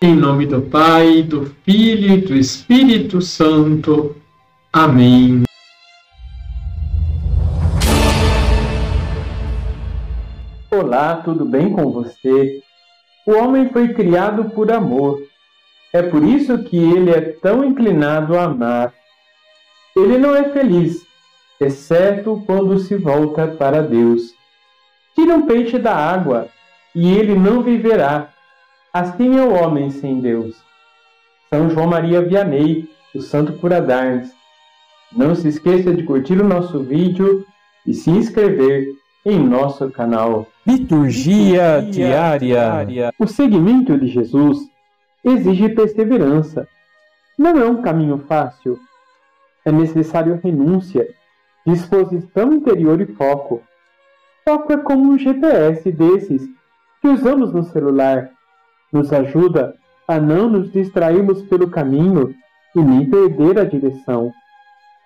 Em nome do Pai, do Filho e do Espírito Santo. Amém. Olá, tudo bem com você? O homem foi criado por amor. É por isso que ele é tão inclinado a amar. Ele não é feliz, exceto quando se volta para Deus. Tira um peixe da água e ele não viverá Assim é o homem sem Deus. São João Maria Vianney, o santo dar Não se esqueça de curtir o nosso vídeo e se inscrever em nosso canal. Liturgia, Liturgia diária. diária. O seguimento de Jesus exige perseverança. Não é um caminho fácil. É necessário renúncia, disposição interior e foco. Foco é como um GPS desses que usamos no celular nos ajuda a não nos distrairmos pelo caminho e nem perder a direção.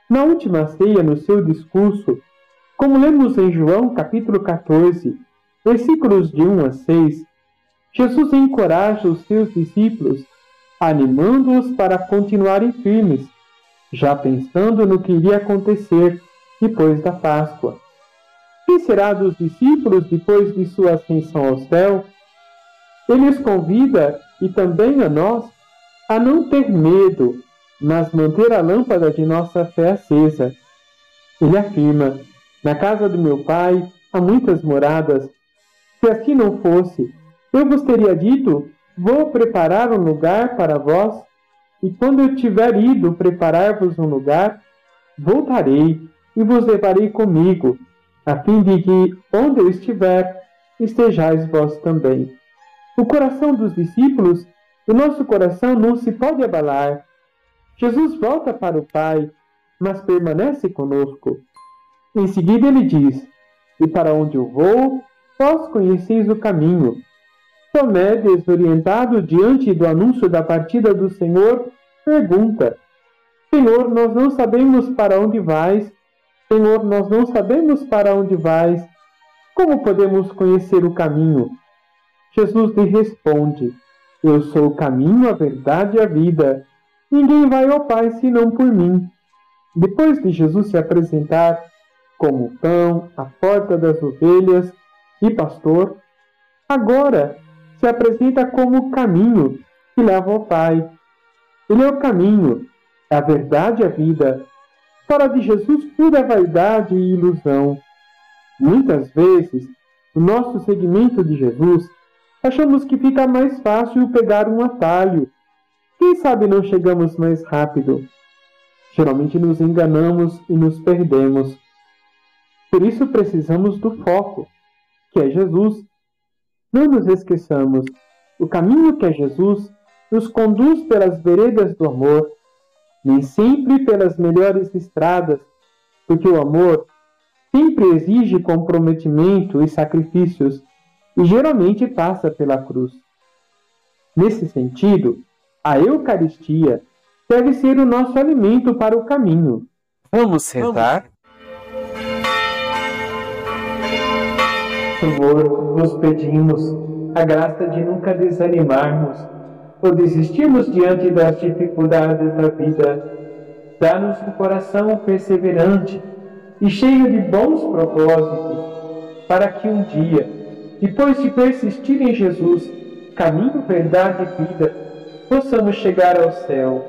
Na última ceia, no seu discurso, como lemos em João capítulo 14, versículos de 1 a 6, Jesus encoraja os seus discípulos, animando-os para continuarem firmes, já pensando no que iria acontecer depois da Páscoa. Que será dos discípulos depois de sua ascensão ao céu? Ele os convida, e também a nós, a não ter medo, mas manter a lâmpada de nossa fé acesa. Ele afirma: Na casa do meu pai há muitas moradas. Se assim não fosse, eu vos teria dito: Vou preparar um lugar para vós, e quando eu tiver ido preparar-vos um lugar, voltarei e vos levarei comigo, a fim de que, onde eu estiver, estejais vós também. O coração dos discípulos, o nosso coração não se pode abalar. Jesus volta para o Pai, mas permanece conosco. Em seguida ele diz: E para onde eu vou, vós conheceis o caminho. Tomé, desorientado diante do anúncio da partida do Senhor, pergunta: Senhor, nós não sabemos para onde vais. Senhor, nós não sabemos para onde vais. Como podemos conhecer o caminho? Jesus lhe responde: Eu sou o caminho, a verdade e a vida. Ninguém vai ao Pai senão por mim. Depois de Jesus se apresentar como pão, a porta das ovelhas e pastor, agora se apresenta como o caminho que leva ao Pai. Ele é o caminho, a verdade e a vida. Fora de Jesus tudo é vaidade e ilusão. Muitas vezes, no nosso seguimento de Jesus, achamos que fica mais fácil pegar um atalho. Quem sabe não chegamos mais rápido? Geralmente nos enganamos e nos perdemos. Por isso precisamos do foco, que é Jesus. Não nos esqueçamos, o caminho que é Jesus nos conduz pelas veredas do amor, nem sempre pelas melhores estradas, porque o amor sempre exige comprometimento e sacrifícios e geralmente passa pela cruz. Nesse sentido, a Eucaristia deve ser o nosso alimento para o caminho. Vamos rezar? Senhor, nos pedimos a graça de nunca desanimarmos ou desistirmos diante das dificuldades da vida. Dá-nos um coração perseverante e cheio de bons propósitos, para que um dia depois de persistir em Jesus, caminho, verdade e vida, possamos chegar ao céu.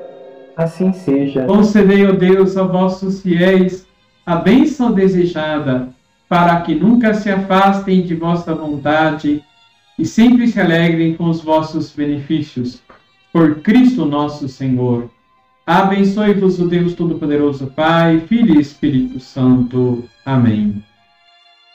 Assim seja. Concedei, ó Deus, a vossos fiéis a bênção desejada, para que nunca se afastem de vossa vontade e sempre se alegrem com os vossos benefícios. Por Cristo nosso Senhor. Abençoe-vos o Deus Todo-Poderoso, Pai, Filho e Espírito Santo. Amém.